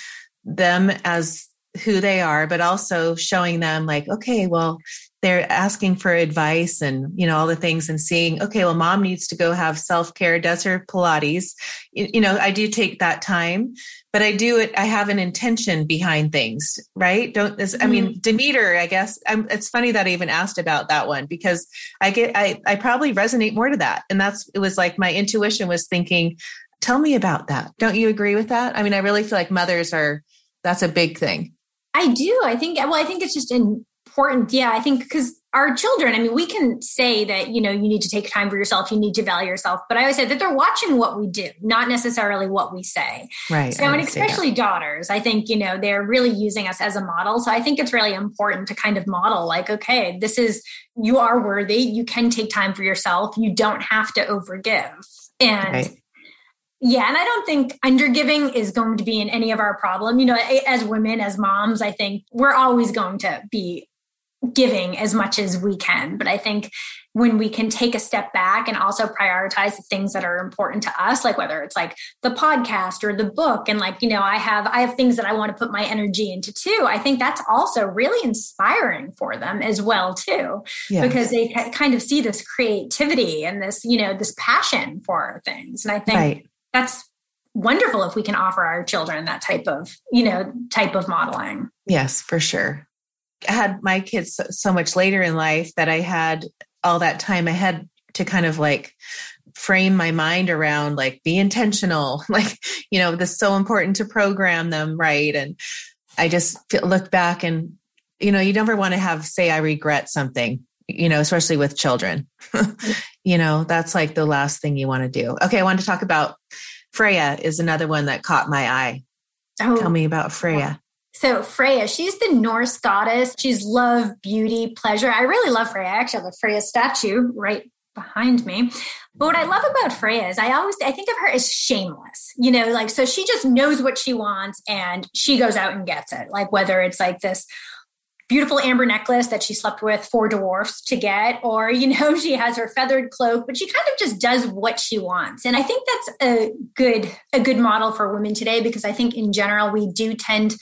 them as who they are but also showing them like okay well they're asking for advice and you know all the things and seeing okay well mom needs to go have self-care does her pilates. You, you, know i do take that time but i do it i have an intention behind things right? Don't this, i mean mm-hmm. demeter i guess. I'm, it's funny that i even asked about that one because i get I, I probably resonate more to that. And that's it was like my intuition was thinking tell me about that don't you agree with that i mean i really feel like mothers are that's a big thing I do. I think, well, I think it's just important. Yeah, I think because our children, I mean, we can say that, you know, you need to take time for yourself, you need to value yourself, but I always say that they're watching what we do, not necessarily what we say. Right. So, and especially daughters, I think, you know, they're really using us as a model. So I think it's really important to kind of model like, okay, this is, you are worthy, you can take time for yourself, you don't have to overgive. And, right. Yeah, and I don't think undergiving is going to be in any of our problem. You know, as women, as moms, I think we're always going to be giving as much as we can. But I think when we can take a step back and also prioritize the things that are important to us, like whether it's like the podcast or the book, and like, you know, I have I have things that I want to put my energy into too. I think that's also really inspiring for them as well too. Yes. Because they kind of see this creativity and this, you know, this passion for things. And I think right. That's wonderful if we can offer our children that type of, you know, type of modeling. Yes, for sure. I had my kids so, so much later in life that I had all that time ahead to kind of like frame my mind around like be intentional like you know this is so important to program them right? And i just look back and you know you never want to have say i regret something you know especially with children you know that's like the last thing you want to do okay i want to talk about freya is another one that caught my eye oh, tell me about freya so Freya, she's the Norse goddess. She's love, beauty, pleasure. I really love Freya. I actually have a Freya statue right behind me. But what I love about Freya is I always I think of her as shameless. You know, like so she just knows what she wants and she goes out and gets it. Like whether it's like this beautiful amber necklace that she slept with four dwarfs to get. Or you know she has her feathered cloak but she kind of just does what she wants. And i think that's a good a good model for women today because i think in general we do tend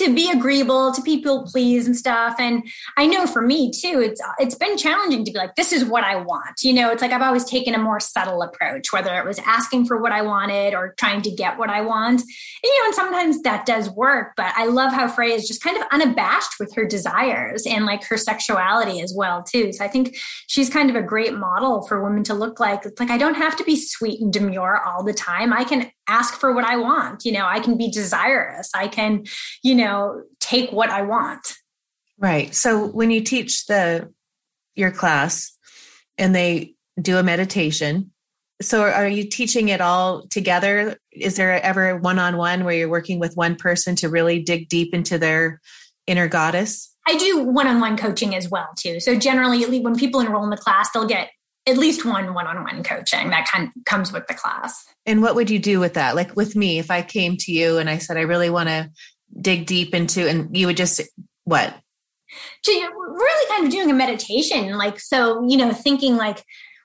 to be agreeable to people please and stuff. And i know for me too it's it's been challenging to be like this is what i want you know? It's like i've always taken a more subtle approach whether it was asking for what i wanted or trying to get what i want. And, you know and sometimes that does work but i love how freya is just kind of unabashed with her desires and like her sexuality as well too. So i think she's kind of a great model for women to look like. It's like i don't have to be sweet and demure all the time. I can ask for what I want. You know, I can be desirous. I can, you know, take what I want. Right. So when you teach the your class and they do a meditation, so are you teaching it all together? Is there ever one-on-one where you're working with one person to really dig deep into their inner goddess? I do one-on-one coaching as well too. So generally when people enroll in the class, they'll get at least one one-on-one coaching that kind of comes with the class. And what would you do with that? Like with me, if I came to you and I said I really want to dig deep into and you would just what? So you're really kind of doing a meditation like so, you know, thinking like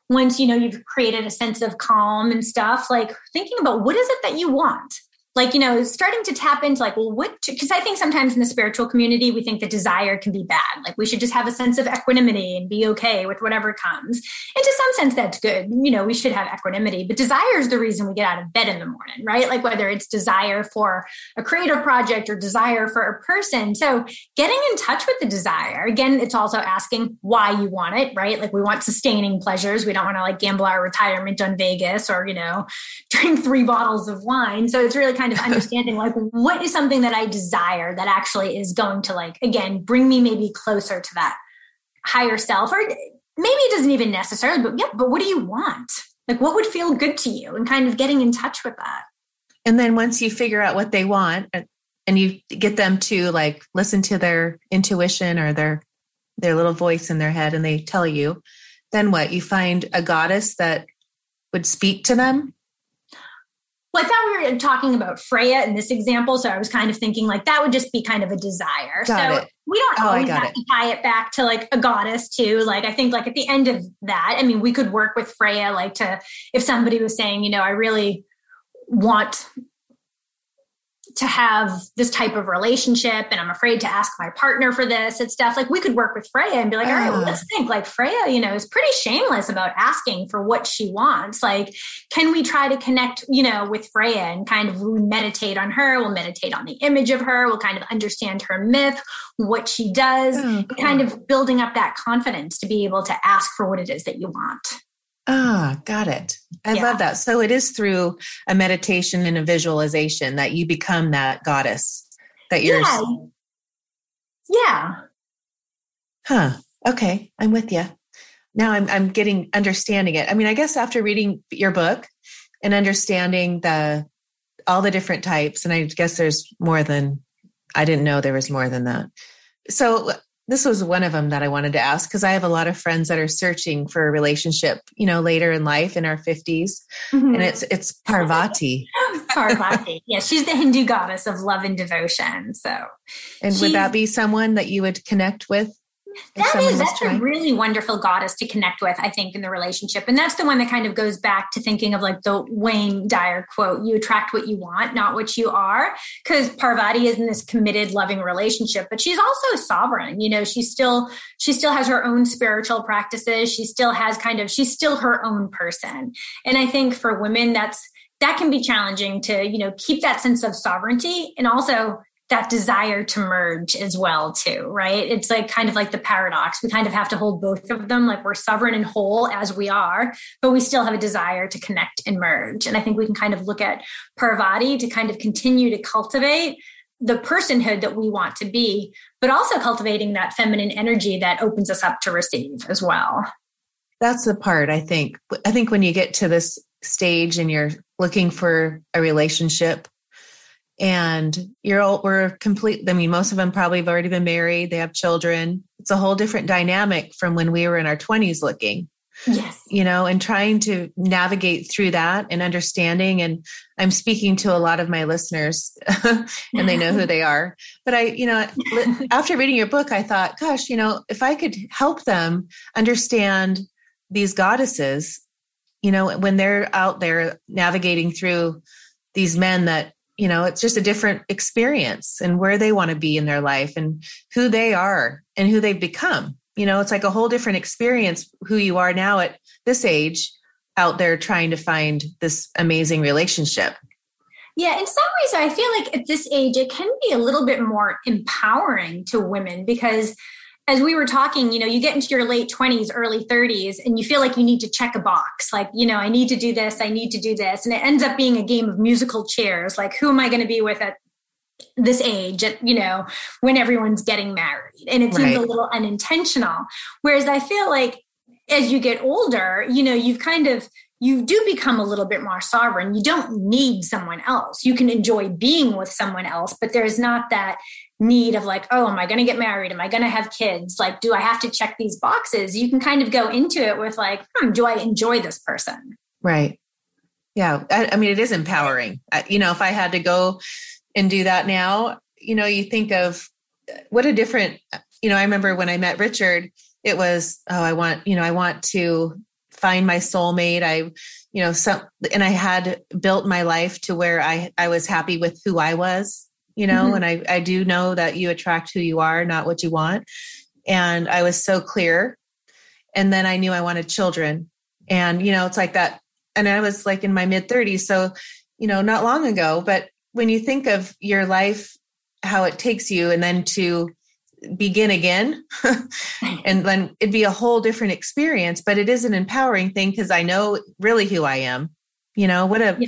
once you know you've created a sense of calm and stuff, like thinking about what is it that you want? Like you know starting to tap into like well what because i think sometimes in the spiritual community we think the desire can be bad. Like we should just have a sense of equanimity and be okay with whatever comes. And to some sense that's good. You know we should have equanimity but desire is the reason we get out of bed in the morning right? Like whether it's desire for a creative project or desire for a person. So getting in touch with the desire again it's also asking why you want it right? Like we want sustaining pleasures. We don't want to like gamble our retirement on vegas or you know drink three bottles of wine. So it's really kind kind of understanding like what is something that I desire that actually is going to like again bring me maybe closer to that higher self? Or maybe it doesn't even necessarily but yeah but what do you want? Like what would feel good to you? And kind of getting in touch with that. And then once you figure out what they want uh, and you get them to like listen to their intuition or their their little voice in their head and they tell you then what? You find a goddess that would speak to them well, I thought we were talking about Freya in this example. So I was kind of thinking like that would just be kind of a desire. Got so it. we don't Oh, always have it. to tie it back to like a goddess too. Like I think like at the end of that, I mean, we could work with Freya, like to if somebody was saying, you know, I really want to have this type of relationship and I'm afraid to ask my partner for this and stuff. Like we could work with Freya and be like, all right, well, Ah. let's think like Freya, you know, is pretty shameless about asking for what she wants. Like, can we try to connect, you know, with Freya and kind of we meditate on her? We'll meditate on the image of her. We'll kind of understand her myth, what she does, Oh, kind of building up that confidence to be able to ask for what it is that you want. Ah, got it. I Yeah. love that. So it is through a meditation and a visualization that you become that goddess that you're. Yeah. Yeah. Huh. Okay. I'm with you. Now I'm I'm getting understanding it. I mean, I guess after reading your book and understanding the all the different types, and I guess there's more than I didn't know there was more than that. So this was one of them that I wanted to ask because I have a lot of friends that are searching for a relationship, you know, later in life in our 50s. And mm-hmm. it's it's Parvati. Parvati. yeah, she's the Hindu goddess of love and devotion. So And She- would that be someone that you would connect with? That is that's a really wonderful goddess to connect with, I think, in the relationship. And that's the one that kind of goes back to thinking of like the Wayne Dyer quote, you attract what you want, not what you are. Because Parvati is in this committed, loving relationship, but she's also sovereign. You know, she still she still has her own spiritual practices. She still has kind of she's still her own person. And I think for women, that's that can be challenging to, you know, keep that sense of sovereignty and also that desire to merge as well too right? It's like kind of like the paradox. We kind of have to hold both of them like we're sovereign and whole as we are but we still have a desire to connect and merge. And i think we can kind of look at parvati to kind of continue to cultivate the personhood that we want to be but also cultivating that feminine energy that opens us up to receive as well. That's the part I think. I think when you get to this stage and you're looking for a relationship and you're all, we're complete. I mean, most of them probably have already been married. They have children. It's a whole different dynamic from when we were in our twenties looking, yes you know, and trying to navigate through that and understanding. And I'm speaking to a lot of my listeners and they know who they are. But I, you know, after reading your book, I thought, gosh, you know, if I could help them understand these goddesses, you know, when they're out there navigating through these men that, you know, it's just a different experience and where they want to be in their life and who they are and who they've become. You know, it's like a whole different experience who you are now at this age out there trying to find this amazing relationship. Yeah, in some ways, I feel like at this age, it can be a little bit more empowering to women because, as we were talking, you know, you get into your late 20s, early 30s, and you feel like you need to check a box. Like, you know, I need to do this, I need to do this. And it ends up being a game of musical chairs. Like, who am I going to be with at this age, at, you know, when everyone's getting married? And it seems a little unintentional. Whereas I feel like as you get older, you know, you've kind of you do become a little bit more sovereign. You don't need someone else. You can enjoy being with someone else, but there's not that need of like, oh, am I going to get married? Am I going to have kids? Like, do I have to check these boxes? You can kind of go into it with like, hmm, do I enjoy this person? Right. Yeah. I, I mean, it is empowering. I, you know, if I had to go and do that now, you know, you think of what a different, you know, I remember when I met Richard, it was, oh, I want, you know, I want to find my soulmate. I, you know, some, and I had built my life to where I, I was happy with who I was, you know, mm-hmm. and I, I do know that you attract who you are, not what you want. And I was so clear. And then I knew I wanted children. And, you know, it's like that. And I was like in my mid 30s. So, you know, not long ago, but when you think of your life, how it takes you, and then to begin again, and then it'd be a whole different experience, but it is an empowering thing because I know really who I am. You know, what a yeah.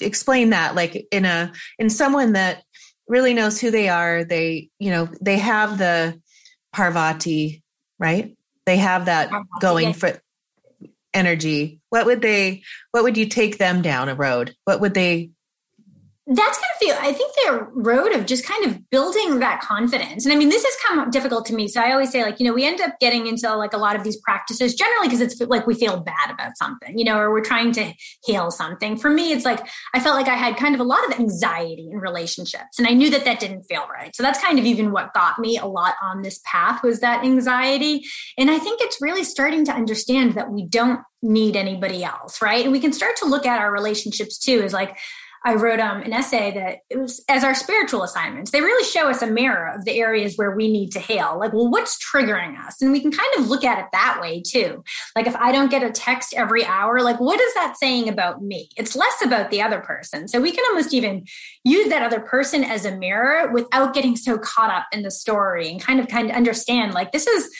explain that like in a in someone that really knows who they are. They, you know, they have the Parvati, right? They have that Parvati, going yes. for energy. What would they what would you take them down a road? What would they that's kind of feel i think the road of just kind of building that confidence. And i mean this has come difficult to me. So i always say like you know we end up getting into like a lot of these practices generally because it's like we feel bad about something you know or we're trying to heal something. For me it's like i felt like i had kind of a lot of anxiety in relationships and i knew that that didn't feel right. So that's kind of even what got me a lot on this path was that anxiety. And i think it's really starting to understand that we don't need anybody else right? And we can start to look at our relationships too as like I wrote um, an essay that it was as our spiritual assignments. They really show us a mirror of the areas where we need to heal. Like, well, what's triggering us? And we can kind of look at it that way too. Like, if I don't get a text every hour, like, what is that saying about me? It's less about the other person. So we can almost even use that other person as a mirror without getting so caught up in the story and kind of kind of understand like this is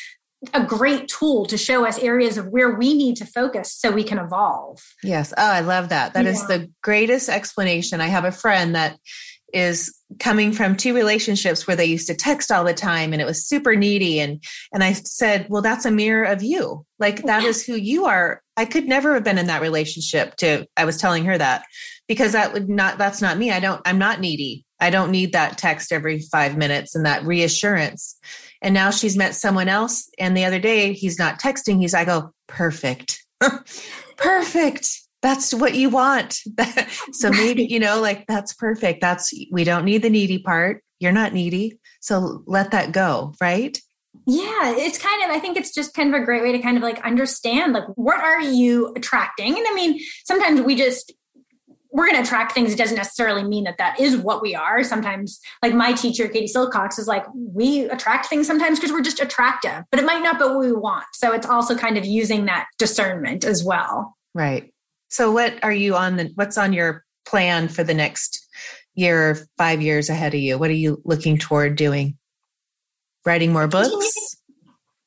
a great tool to show us areas of where we need to focus so we can evolve. Yes. Oh, I love that. That yeah. is the greatest explanation. I have a friend that is coming from two relationships where they used to text all the time and it was super needy and and I said, "Well, that's a mirror of you. Like that is who you are. I could never have been in that relationship to I was telling her that because that would not that's not me. I don't I'm not needy. I don't need that text every 5 minutes and that reassurance. And now she's met someone else. And the other day he's not texting. He's, I go, oh, perfect. perfect. That's what you want. so maybe, you know, like that's perfect. That's, we don't need the needy part. You're not needy. So let that go. Right. Yeah, it's kind of, I think it's just kind of a great way to kind of like understand, like, what are you attracting? And I mean, sometimes we just, we're going to attract things. It doesn't necessarily mean that that is what we are. Sometimes, like my teacher, Katie Silcox, is like, we attract things sometimes because we're just attractive, but it might not be what we want. So it's also kind of using that discernment as well. Right. So what are you on the, what's on your plan for the next year or five years ahead of you? What are you looking toward doing? Writing more books?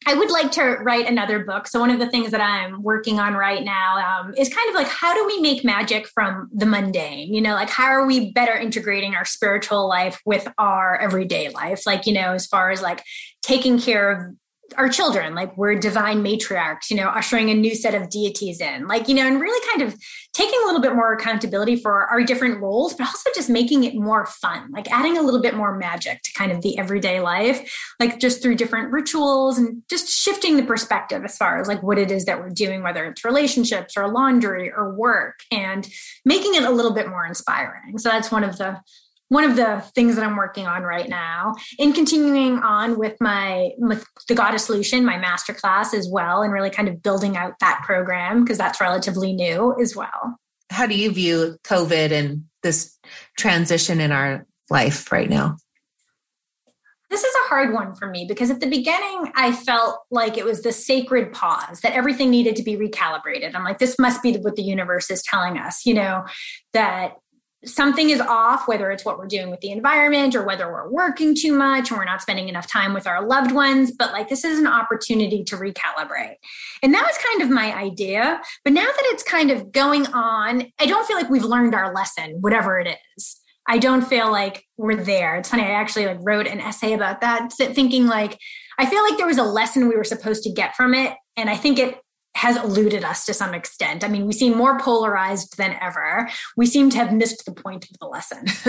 I would like to write another book. So one of the things that I'm working on right now um, is kind of like how do we make magic from the mundane? You know, like how are we better integrating our spiritual life with our everyday life? Like you know, as far as like taking care of our children like we're divine matriarchs you know ushering a new set of deities in like you know and really kind of taking a little bit more accountability for our different roles but also just making it more fun like adding a little bit more magic to kind of the everyday life like just through different rituals and just shifting the perspective as far as like what it is that we're doing whether it's relationships or laundry or work and making it a little bit more inspiring. So that's one of the one of the things that I'm working on right now. In continuing on with my with the Goddess Solution, my masterclass as well, and really kind of building out that program because that's relatively new as well. How do you view COVID and this transition in our life right now? This is a hard one for me because at the beginning I felt like it was the sacred pause that everything needed to be recalibrated. I'm like, this must be what the universe is telling us, you know, that something is off, whether it's what we're doing with the environment or whether we're working too much and we're not spending enough time with our loved ones. But like, this is an opportunity to recalibrate. And that was kind of my idea. But now that it's kind of going on, I don't feel like we've learned our lesson, whatever it is. I don't feel like we're there. It's funny. I actually like wrote an essay about that, thinking like, I feel like there was a lesson we were supposed to get from it. And I think it has eluded us to some extent. I mean, we seem more polarized than ever. We seem to have missed the point of the lesson.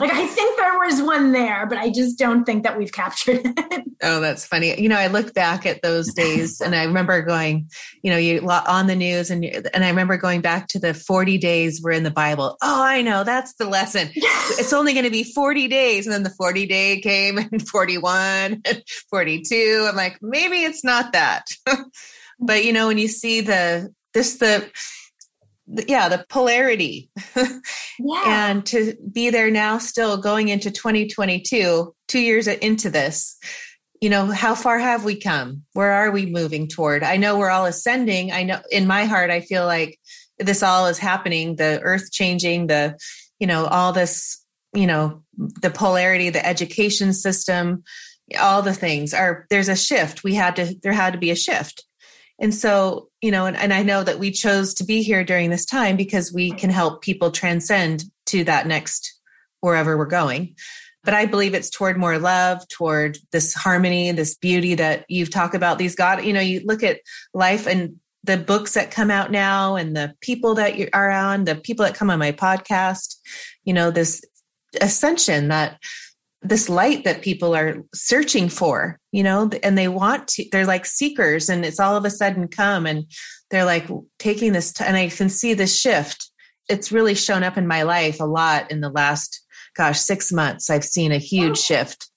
like, I think there was one there, but I just don't think that we've captured it. Oh, that's funny. You know, I look back at those days and I remember going, you know, you on the news and and I remember going back to the 40 days we're in the Bible. Oh, I know, that's the lesson. it's only going to be 40 days and then the 40 day came and 41 and 42. I'm like, maybe it's not that. But you know, when you see the this the, the yeah, the polarity. Yeah. and to be there now, still going into 2022, two years into this, you know, how far have we come? Where are we moving toward? I know we're all ascending. I know in my heart, I feel like this all is happening the earth changing, the, you know, all this, you know, the polarity, the education system, all the things are there's a shift. We had to, there had to be a shift. And so, you know, and, and I know that we chose to be here during this time because we can help people transcend to that next wherever we're going. But I believe it's toward more love, toward this harmony, this beauty that you've talked about. These God, you know, you look at life and the books that come out now and the people that you are on, the people that come on my podcast, you know, this ascension that this light that people are searching for, you know, and they want to, they're like seekers and it's all of a sudden come and they're like taking this, t- and I can see this shift. It's really shown up in my life a lot in the last, gosh, six months. I've seen a huge shift.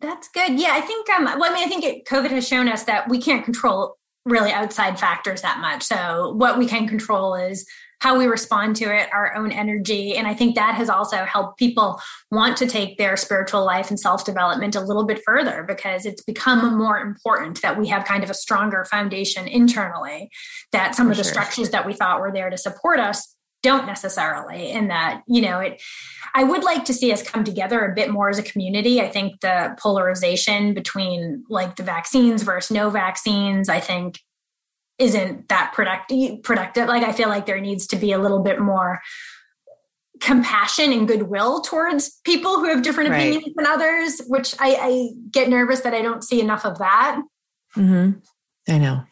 That's good. Yeah. I think, um, well, I mean, I think it, COVID has shown us that we can't control really outside factors that much. So what we can control is how we respond to it, our own energy. And I think that has also helped people want to take their spiritual life and self development a little bit further because it's become more important that we have kind of a stronger foundation internally, that some For of the sure. structures that we thought were there to support us don't necessarily in that you know it i would like to see us come together a bit more as a community i think the polarization between like the vaccines versus no vaccines i think isn't that productive productive like i feel like there needs to be a little bit more compassion and goodwill towards people who have different right. opinions than others which I, I, get nervous that i don't see enough of that mm-hmm. i know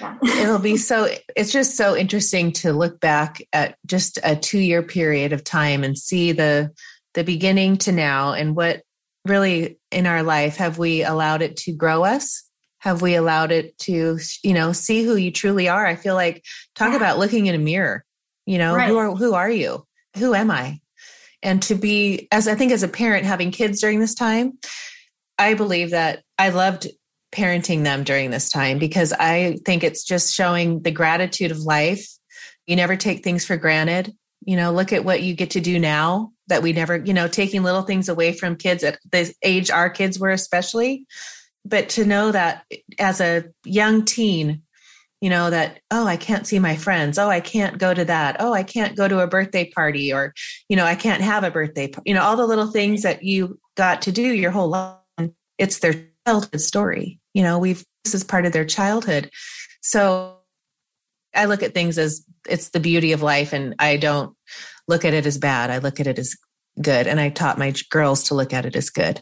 yeah. it'll be so it's just so interesting to look back at just a two year period of time and see the the beginning to now and what really in our life have we allowed it to grow us have we allowed it to you know see who you truly are? I feel like talk yeah. about looking in a mirror you know right. who are who are you? Who am i? And to be as i think as a parent having kids during this time i believe that i loved parenting them during this time because i think it's just showing the gratitude of life. You never take things for granted. You know look at what you get to do now that we never you know taking little things away from kids at the age our kids were especially but to know that as a young teen you know that oh i can't see my friends. Oh i can't go to that. Oh i can't go to a birthday party or you know i can't have a birthday you know all the little things that you got to do your whole life. It's their childhood story. You know we've this is part of their childhood. So i look at things as it's the beauty of life and i don't look at it as bad. I look at it as good and i taught my girls to look at it as good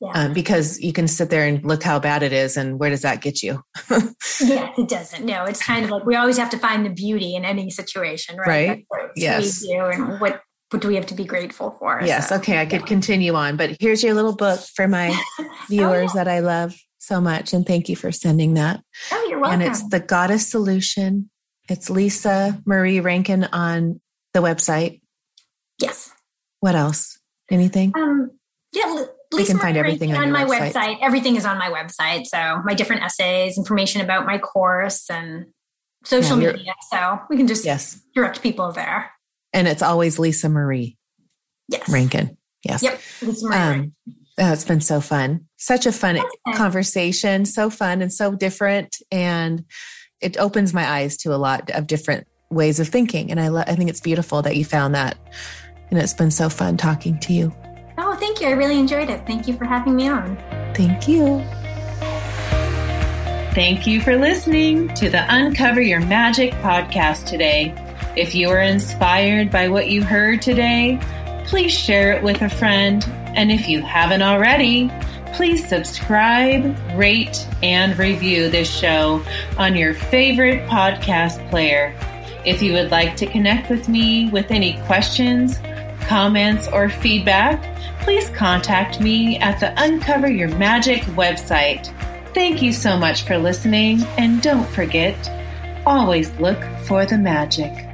yeah. Um, because you can sit there and look how bad it is and where does that get you? Yeah it doesn't. No it's kind of like we always have to find the beauty in any situation right, right? yes we do and what what do we have to be grateful for yes so, okay i could continue on but here's your little book for my viewers oh, yeah. that i love so much and thank you for sending that. Oh you're welcome and it's the goddess solution. It's lisa marie rankin on the website. Yes. What else? Anything? Um yeah they can find everything on, on my website. website. Everything is on my website. So my different essays, information about my course, and social yeah, media. So we can just yes. direct people there. And it's always Lisa Marie. Yes. Rankin. Yes. Yep. Lisa Marie. Um, oh, it's been so fun. Such a fun conversation. So fun and so different. And it opens my eyes to a lot of different ways of thinking. And I, lo- I think it's beautiful that you found that. And it's been so fun talking to you. Oh, thank you. I really enjoyed it. Thank you for having me on. Thank you. Thank you for listening to the Uncover Your Magic podcast today. If you were inspired by what you heard today, please share it with a friend. And if you haven't already, please subscribe, rate, and review this show on your favorite podcast player. If you would like to connect with me with any questions, comments, or feedback, please contact me at the Uncover Your Magic website. Thank you so much for listening, and don't forget always look for the magic.